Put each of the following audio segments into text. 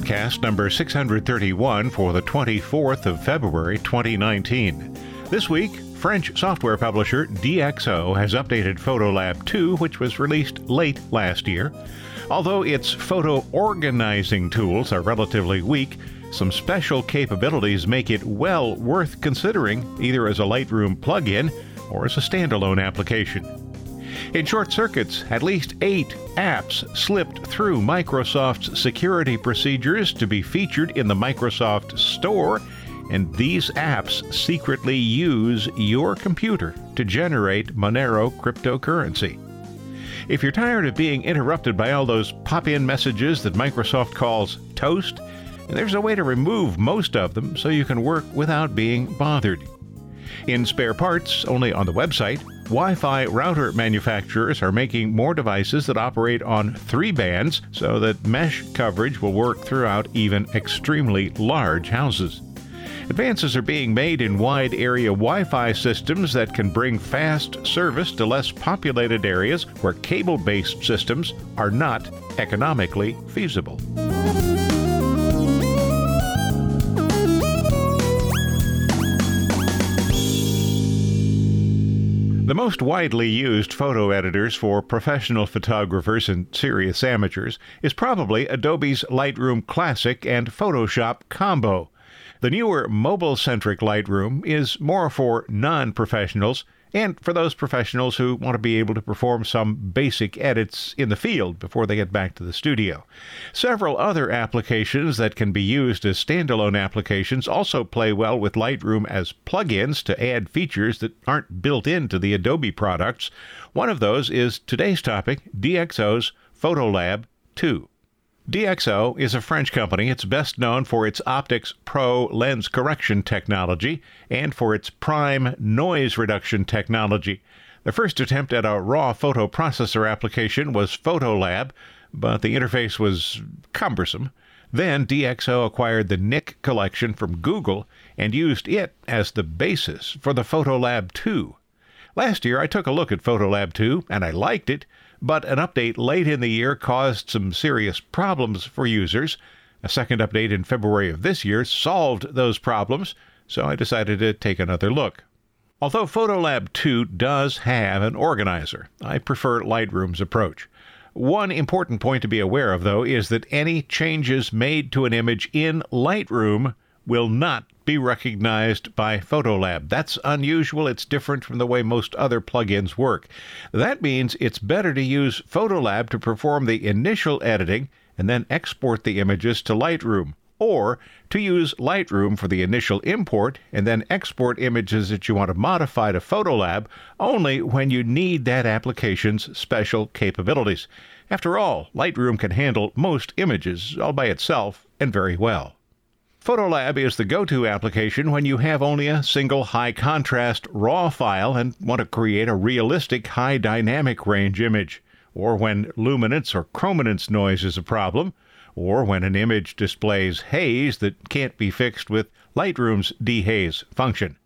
Podcast number 631 for the 24th of February 2019. This week, French software publisher DxO has updated Photolab 2, which was released late last year. Although its photo organizing tools are relatively weak, some special capabilities make it well worth considering either as a Lightroom plugin or as a standalone application. In short circuits, at least eight apps slipped through Microsoft's security procedures to be featured in the Microsoft Store, and these apps secretly use your computer to generate Monero cryptocurrency. If you're tired of being interrupted by all those pop in messages that Microsoft calls toast, there's a way to remove most of them so you can work without being bothered. In spare parts, only on the website, Wi Fi router manufacturers are making more devices that operate on three bands so that mesh coverage will work throughout even extremely large houses. Advances are being made in wide area Wi Fi systems that can bring fast service to less populated areas where cable based systems are not economically feasible. The most widely used photo editors for professional photographers and serious amateurs is probably Adobe's Lightroom Classic and Photoshop Combo. The newer mobile centric Lightroom is more for non professionals and for those professionals who want to be able to perform some basic edits in the field before they get back to the studio. Several other applications that can be used as standalone applications also play well with Lightroom as plugins to add features that aren't built into the Adobe products. One of those is today's topic DxO's Photolab 2. DxO is a French company. It's best known for its Optics Pro lens correction technology and for its Prime noise reduction technology. The first attempt at a raw photo processor application was Photolab, but the interface was cumbersome. Then DxO acquired the Nik collection from Google and used it as the basis for the Photolab 2. Last year I took a look at Photolab 2 and I liked it, but an update late in the year caused some serious problems for users. A second update in February of this year solved those problems, so I decided to take another look. Although Photolab 2 does have an organizer, I prefer Lightroom's approach. One important point to be aware of, though, is that any changes made to an image in Lightroom will not be recognized by Photolab. That's unusual. It's different from the way most other plugins work. That means it's better to use Photolab to perform the initial editing and then export the images to Lightroom, or to use Lightroom for the initial import and then export images that you want to modify to Photolab only when you need that application's special capabilities. After all, Lightroom can handle most images all by itself and very well. Photolab is the go to application when you have only a single high contrast RAW file and want to create a realistic high dynamic range image, or when luminance or chrominance noise is a problem, or when an image displays haze that can't be fixed with Lightroom's dehaze function.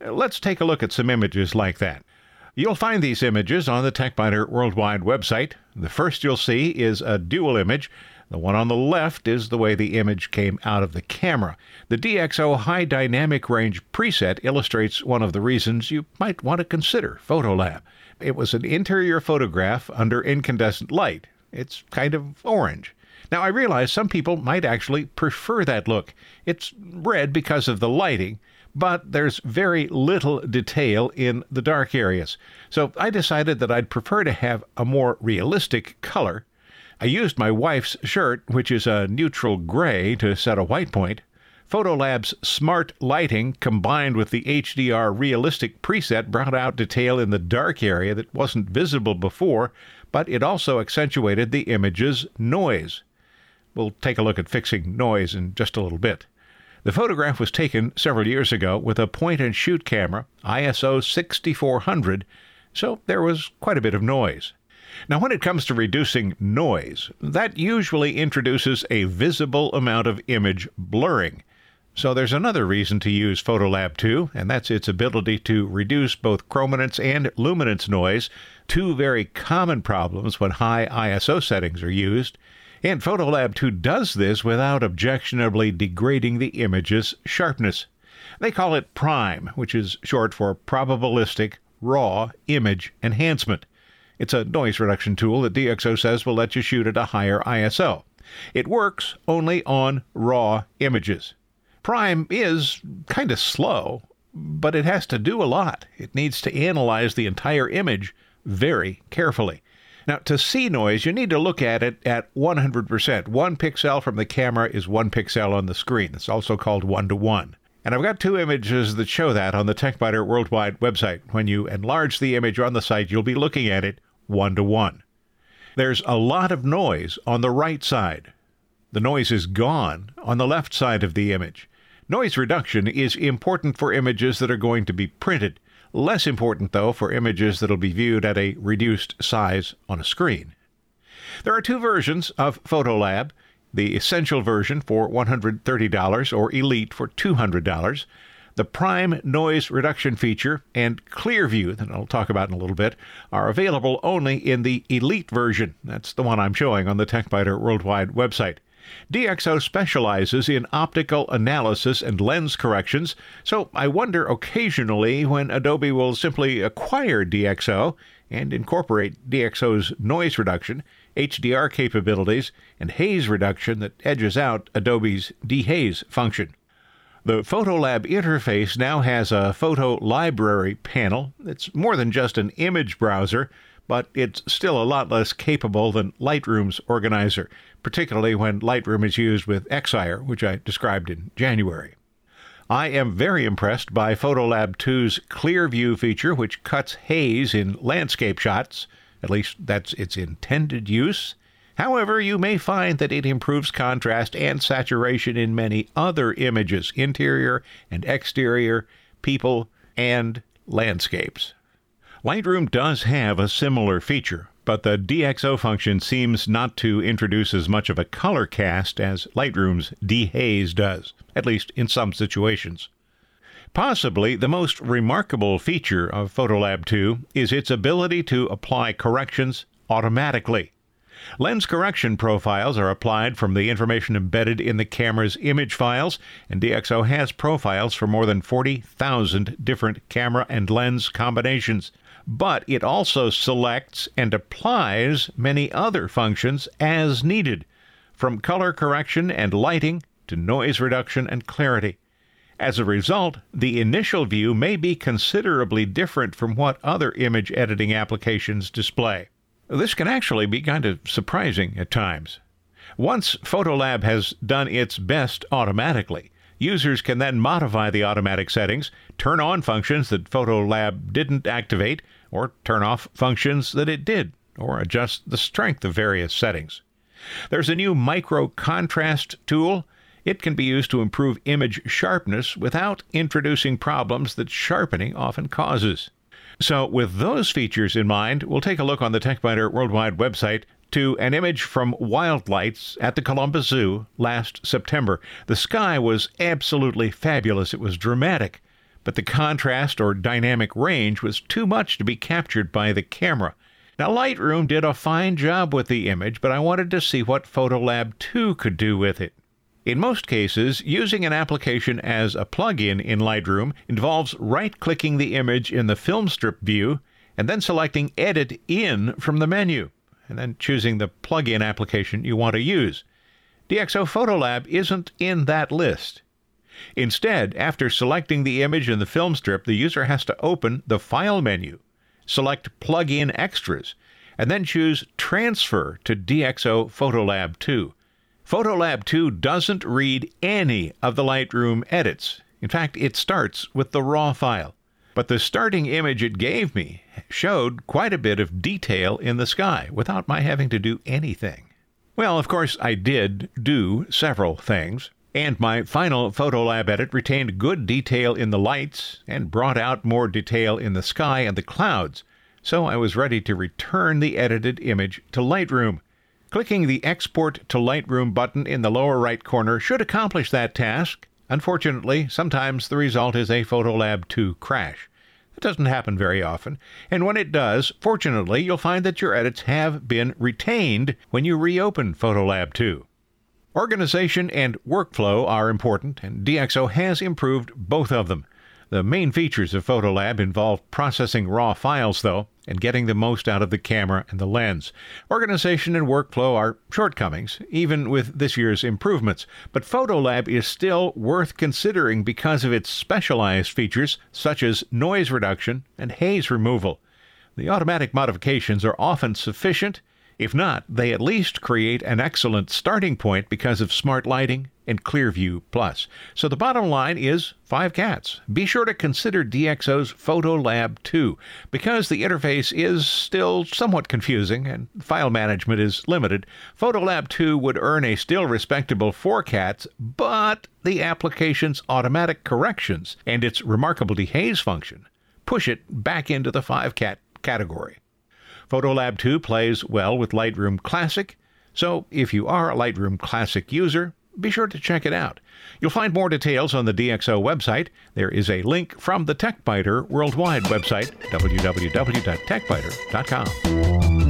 Let's take a look at some images like that. You'll find these images on the TechByter Worldwide website. The first you'll see is a dual image the one on the left is the way the image came out of the camera. The DxO High Dynamic Range preset illustrates one of the reasons you might want to consider Photolab. It was an interior photograph under incandescent light. It's kind of orange. Now, I realize some people might actually prefer that look. It's red because of the lighting, but there's very little detail in the dark areas. So I decided that I'd prefer to have a more realistic color I used my wife's shirt, which is a neutral gray, to set a white point. Photolab's smart lighting combined with the HDR realistic preset brought out detail in the dark area that wasn't visible before, but it also accentuated the image's noise. We'll take a look at fixing noise in just a little bit. The photograph was taken several years ago with a point and shoot camera, ISO 6400, so there was quite a bit of noise. Now, when it comes to reducing noise, that usually introduces a visible amount of image blurring. So there's another reason to use Photolab 2, and that's its ability to reduce both chrominance and luminance noise, two very common problems when high ISO settings are used. And Photolab 2 does this without objectionably degrading the image's sharpness. They call it PRIME, which is short for Probabilistic Raw Image Enhancement. It's a noise reduction tool that DxO says will let you shoot at a higher ISO. It works only on raw images. Prime is kind of slow, but it has to do a lot. It needs to analyze the entire image very carefully. Now, to see noise, you need to look at it at 100%. One pixel from the camera is one pixel on the screen. It's also called one to one. And I've got two images that show that on the TechByter Worldwide website. When you enlarge the image on the site, you'll be looking at it one to one. There's a lot of noise on the right side. The noise is gone on the left side of the image. Noise reduction is important for images that are going to be printed. Less important, though, for images that'll be viewed at a reduced size on a screen. There are two versions of Photolab the Essential version for $130 or Elite for $200. The Prime Noise Reduction feature and Clearview, that I'll talk about in a little bit, are available only in the Elite version. That's the one I'm showing on the TechByter Worldwide website. DxO specializes in optical analysis and lens corrections, so I wonder occasionally when Adobe will simply acquire DxO and incorporate DxO's noise reduction, HDR capabilities, and haze reduction that edges out Adobe's dehaze function. The Photolab interface now has a photo library panel. It's more than just an image browser but it's still a lot less capable than Lightroom's organizer, particularly when Lightroom is used with Excire, which I described in January. I am very impressed by Photolab 2's Clear View feature, which cuts haze in landscape shots. At least that's its intended use. However, you may find that it improves contrast and saturation in many other images interior and exterior, people, and landscapes. Lightroom does have a similar feature, but the DxO function seems not to introduce as much of a color cast as Lightroom's dehaze does, at least in some situations. Possibly the most remarkable feature of Photolab 2 is its ability to apply corrections automatically. Lens correction profiles are applied from the information embedded in the camera's image files, and DxO has profiles for more than 40,000 different camera and lens combinations but it also selects and applies many other functions as needed, from color correction and lighting to noise reduction and clarity. As a result, the initial view may be considerably different from what other image editing applications display. This can actually be kind of surprising at times. Once Photolab has done its best automatically, users can then modify the automatic settings, turn on functions that Photolab didn't activate, or turn off functions that it did, or adjust the strength of various settings. There's a new micro contrast tool. It can be used to improve image sharpness without introducing problems that sharpening often causes. So, with those features in mind, we'll take a look on the TechByter Worldwide website to an image from Wildlights at the Columbus Zoo last September. The sky was absolutely fabulous. It was dramatic but the contrast or dynamic range was too much to be captured by the camera. Now, Lightroom did a fine job with the image, but I wanted to see what Photolab 2 could do with it. In most cases, using an application as a plugin in Lightroom involves right clicking the image in the film strip view and then selecting Edit In from the menu, and then choosing the plugin application you want to use. DxO Photolab isn't in that list. Instead, after selecting the image in the film strip, the user has to open the File menu, select Plug-in Extras, and then choose Transfer to DxO Photolab 2. Photolab 2 doesn't read any of the Lightroom edits. In fact, it starts with the raw file. But the starting image it gave me showed quite a bit of detail in the sky without my having to do anything. Well, of course, I did do several things. And my final Photolab edit retained good detail in the lights and brought out more detail in the sky and the clouds, so I was ready to return the edited image to Lightroom. Clicking the Export to Lightroom button in the lower right corner should accomplish that task. Unfortunately, sometimes the result is a Photolab 2 crash. It doesn't happen very often, and when it does, fortunately, you'll find that your edits have been retained when you reopen Photolab 2. Organization and workflow are important, and DxO has improved both of them. The main features of Photolab involve processing raw files, though, and getting the most out of the camera and the lens. Organization and workflow are shortcomings, even with this year's improvements, but Photolab is still worth considering because of its specialized features such as noise reduction and haze removal. The automatic modifications are often sufficient if not, they at least create an excellent starting point because of smart lighting and Clearview Plus. So the bottom line is five cats. Be sure to consider DxO's Photolab 2 because the interface is still somewhat confusing and file management is limited. Photolab 2 would earn a still respectable four cats, but the application's automatic corrections and its remarkable dehaze function push it back into the five cat category. Photolab 2 plays well with Lightroom Classic, so if you are a Lightroom Classic user, be sure to check it out. You'll find more details on the DxO website. There is a link from the TechByter Worldwide website, www.techbyter.com.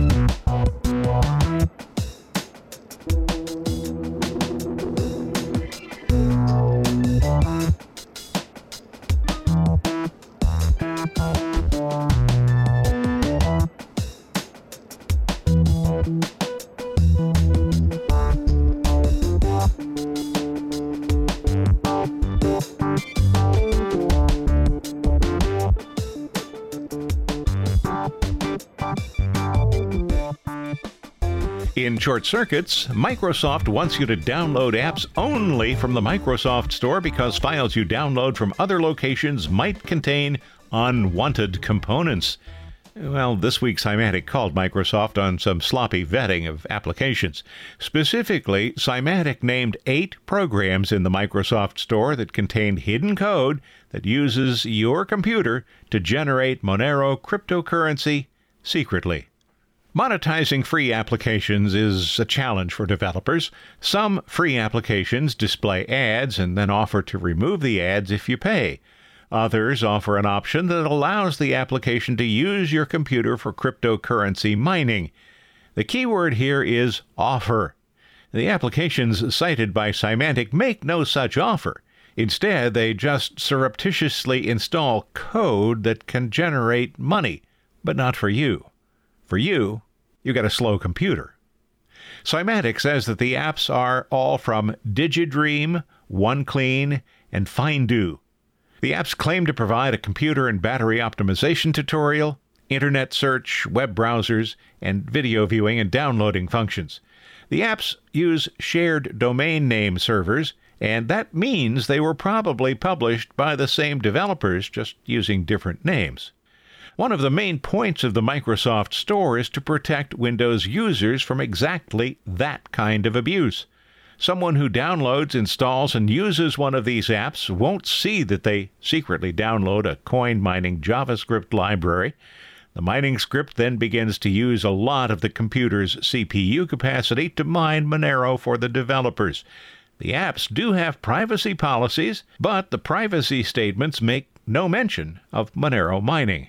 short circuits, Microsoft wants you to download apps only from the Microsoft Store because files you download from other locations might contain unwanted components. Well, this week Symantec called Microsoft on some sloppy vetting of applications. Specifically, Symantec named eight programs in the Microsoft Store that contained hidden code that uses your computer to generate Monero cryptocurrency secretly. Monetizing free applications is a challenge for developers. Some free applications display ads and then offer to remove the ads if you pay. Others offer an option that allows the application to use your computer for cryptocurrency mining. The keyword here is offer. The applications cited by Symantec make no such offer. Instead, they just surreptitiously install code that can generate money, but not for you. For you, you got a slow computer. Symantec says that the apps are all from DigiDream, OneClean, and Findoo. The apps claim to provide a computer and battery optimization tutorial, internet search, web browsers, and video viewing and downloading functions. The apps use shared domain name servers, and that means they were probably published by the same developers, just using different names. One of the main points of the Microsoft Store is to protect Windows users from exactly that kind of abuse. Someone who downloads, installs, and uses one of these apps won't see that they secretly download a coin mining JavaScript library. The mining script then begins to use a lot of the computer's CPU capacity to mine Monero for the developers. The apps do have privacy policies, but the privacy statements make no mention of Monero mining.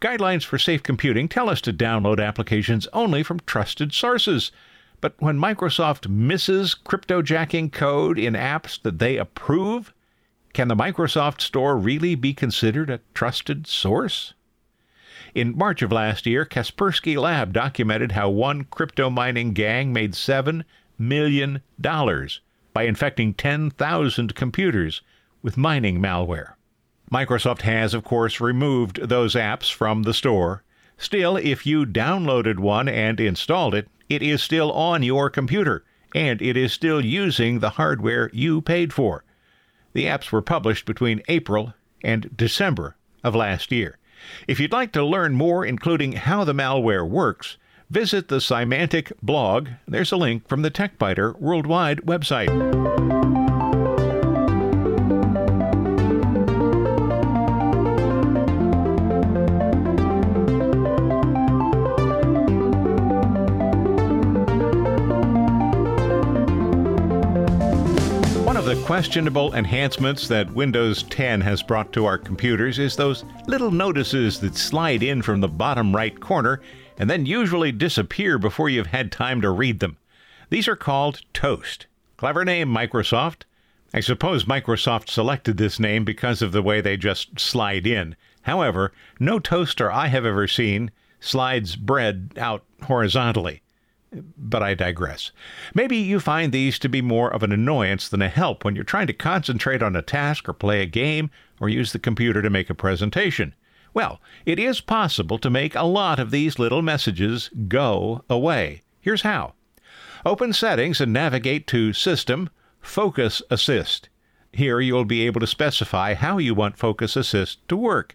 Guidelines for safe computing tell us to download applications only from trusted sources. But when Microsoft misses cryptojacking code in apps that they approve, can the Microsoft Store really be considered a trusted source? In March of last year, Kaspersky Lab documented how one crypto mining gang made $7 million by infecting 10,000 computers with mining malware. Microsoft has, of course, removed those apps from the store. Still, if you downloaded one and installed it, it is still on your computer, and it is still using the hardware you paid for. The apps were published between April and December of last year. If you'd like to learn more, including how the malware works, visit the Symantec blog. There's a link from the TechByter Worldwide website. Questionable enhancements that Windows 10 has brought to our computers is those little notices that slide in from the bottom right corner and then usually disappear before you've had time to read them. These are called Toast. Clever name, Microsoft. I suppose Microsoft selected this name because of the way they just slide in. However, no toaster I have ever seen slides bread out horizontally. But I digress. Maybe you find these to be more of an annoyance than a help when you're trying to concentrate on a task or play a game or use the computer to make a presentation. Well, it is possible to make a lot of these little messages go away. Here's how. Open Settings and navigate to System, Focus Assist. Here you'll be able to specify how you want Focus Assist to work.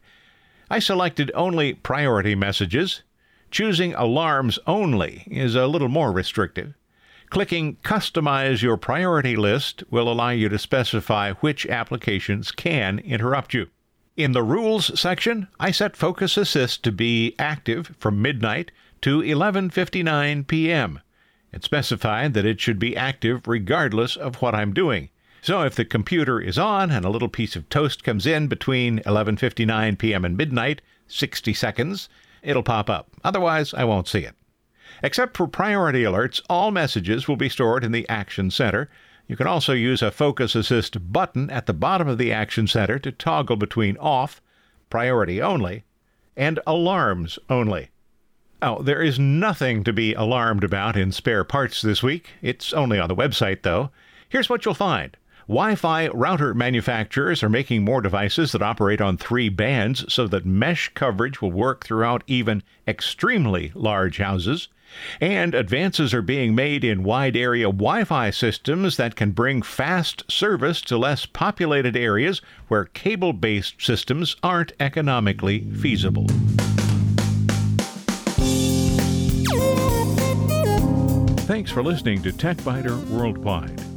I selected only priority messages, Choosing alarms only is a little more restrictive. Clicking Customize Your Priority List will allow you to specify which applications can interrupt you. In the Rules section, I set Focus Assist to be active from midnight to 11:59 p.m. and specified that it should be active regardless of what I'm doing. So if the computer is on and a little piece of toast comes in between 11:59 p.m. and midnight, 60 seconds, it'll pop up. Otherwise, I won't see it. Except for priority alerts, all messages will be stored in the Action Center. You can also use a Focus Assist button at the bottom of the Action Center to toggle between off, priority only, and alarms only. Oh, there is nothing to be alarmed about in spare parts this week. It's only on the website, though. Here's what you'll find Wi Fi router manufacturers are making more devices that operate on three bands so that mesh coverage will work throughout even extremely large houses. And advances are being made in wide area Wi Fi systems that can bring fast service to less populated areas where cable based systems aren't economically feasible. Thanks for listening to TechByter Worldwide